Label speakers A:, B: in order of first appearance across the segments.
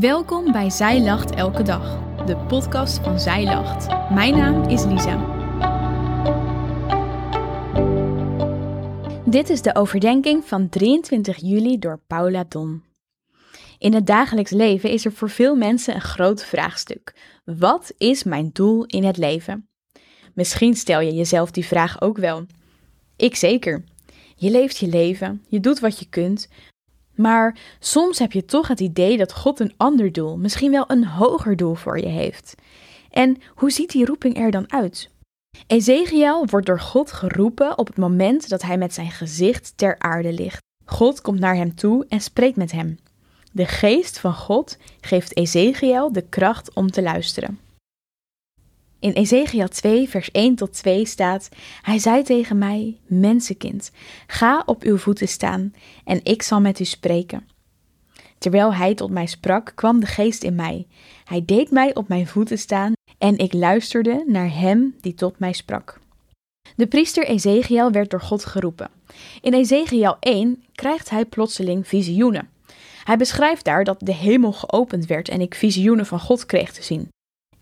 A: Welkom bij Zij Lacht Elke Dag, de podcast van Zij Lacht. Mijn naam is Lisa. Dit is de overdenking van 23 juli door Paula Don. In het dagelijks leven is er voor veel mensen een groot vraagstuk. Wat is mijn doel in het leven? Misschien stel je jezelf die vraag ook wel. Ik zeker. Je leeft je leven, je doet wat je kunt, maar soms heb je toch het idee dat God een ander doel, misschien wel een hoger doel voor je heeft. En hoe ziet die roeping er dan uit? Ezekiel wordt door God geroepen op het moment dat hij met zijn gezicht ter aarde ligt. God komt naar hem toe en spreekt met hem. De geest van God geeft Ezekiel de kracht om te luisteren. In Ezekiel 2, vers 1 tot 2 staat: Hij zei tegen mij: Mensenkind, ga op uw voeten staan en ik zal met u spreken. Terwijl hij tot mij sprak, kwam de geest in mij. Hij deed mij op mijn voeten staan en ik luisterde naar hem die tot mij sprak. De priester Ezekiel werd door God geroepen. In Ezekiel 1 krijgt hij plotseling visioenen. Hij beschrijft daar dat de hemel geopend werd en ik visioenen van God kreeg te zien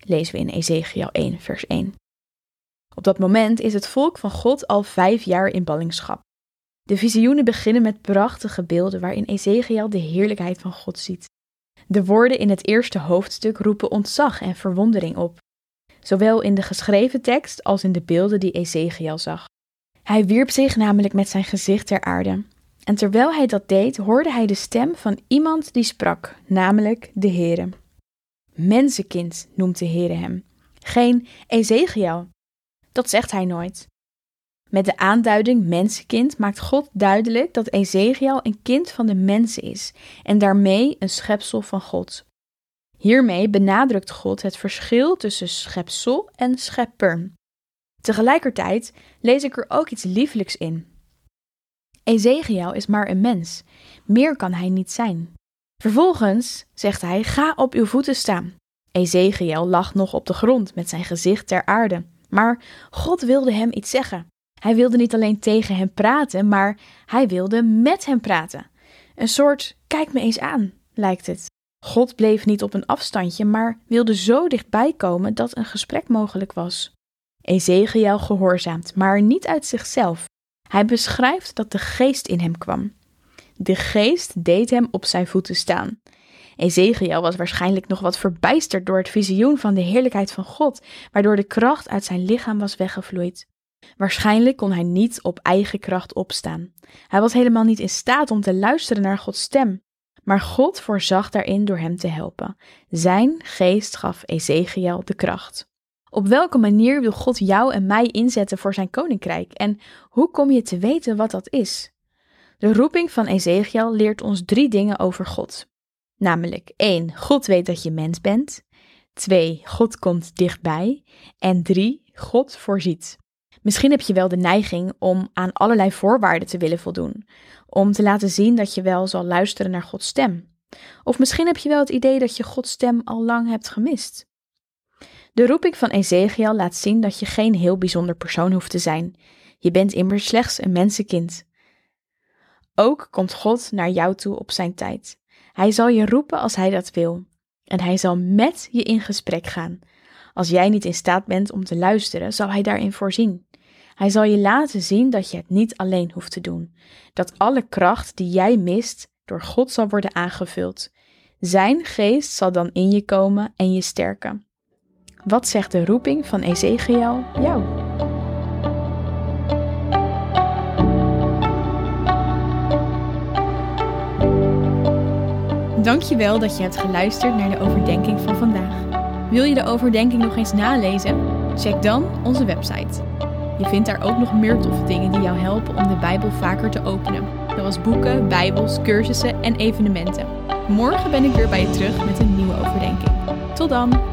A: lezen we in Ezekiel 1, vers 1. Op dat moment is het volk van God al vijf jaar in ballingschap. De visioenen beginnen met prachtige beelden waarin Ezekiel de heerlijkheid van God ziet. De woorden in het eerste hoofdstuk roepen ontzag en verwondering op, zowel in de geschreven tekst als in de beelden die Ezekiel zag. Hij wierp zich namelijk met zijn gezicht ter aarde. En terwijl hij dat deed, hoorde hij de stem van iemand die sprak, namelijk de Heere. Mensenkind noemt de Heere hem, geen Ezekiel. Dat zegt hij nooit. Met de aanduiding mensenkind maakt God duidelijk dat Ezekiel een kind van de mensen is en daarmee een schepsel van God. Hiermee benadrukt God het verschil tussen schepsel en schepper. Tegelijkertijd lees ik er ook iets lieflijks in. Ezekiel is maar een mens, meer kan hij niet zijn. Vervolgens zegt hij: Ga op uw voeten staan. Ezekiel lag nog op de grond met zijn gezicht ter aarde. Maar God wilde hem iets zeggen. Hij wilde niet alleen tegen hem praten, maar hij wilde met hem praten. Een soort kijk me eens aan, lijkt het. God bleef niet op een afstandje, maar wilde zo dichtbij komen dat een gesprek mogelijk was. Ezekiel gehoorzaamt, maar niet uit zichzelf. Hij beschrijft dat de geest in hem kwam. De geest deed hem op zijn voeten staan. Ezekiel was waarschijnlijk nog wat verbijsterd door het visioen van de heerlijkheid van God, waardoor de kracht uit zijn lichaam was weggevloeid. Waarschijnlijk kon hij niet op eigen kracht opstaan. Hij was helemaal niet in staat om te luisteren naar Gods stem. Maar God voorzag daarin door hem te helpen. Zijn geest gaf Ezekiel de kracht. Op welke manier wil God jou en mij inzetten voor zijn koninkrijk? En hoe kom je te weten wat dat is? De roeping van Ezekiel leert ons drie dingen over God. Namelijk 1. God weet dat je mens bent. 2. God komt dichtbij. En 3. God voorziet. Misschien heb je wel de neiging om aan allerlei voorwaarden te willen voldoen, om te laten zien dat je wel zal luisteren naar Gods stem. Of misschien heb je wel het idee dat je Gods stem al lang hebt gemist. De roeping van Ezekiel laat zien dat je geen heel bijzonder persoon hoeft te zijn. Je bent immers slechts een mensenkind. Ook komt God naar jou toe op zijn tijd. Hij zal je roepen als hij dat wil. En hij zal met je in gesprek gaan. Als jij niet in staat bent om te luisteren, zal hij daarin voorzien. Hij zal je laten zien dat je het niet alleen hoeft te doen. Dat alle kracht die jij mist door God zal worden aangevuld. Zijn geest zal dan in je komen en je sterken. Wat zegt de roeping van Ezekiel jou? Dankjewel dat je hebt geluisterd naar de overdenking van vandaag. Wil je de overdenking nog eens nalezen? Check dan onze website. Je vindt daar ook nog meer toffe dingen die jou helpen om de Bijbel vaker te openen, zoals boeken, Bijbels, cursussen en evenementen. Morgen ben ik weer bij je terug met een nieuwe overdenking. Tot dan!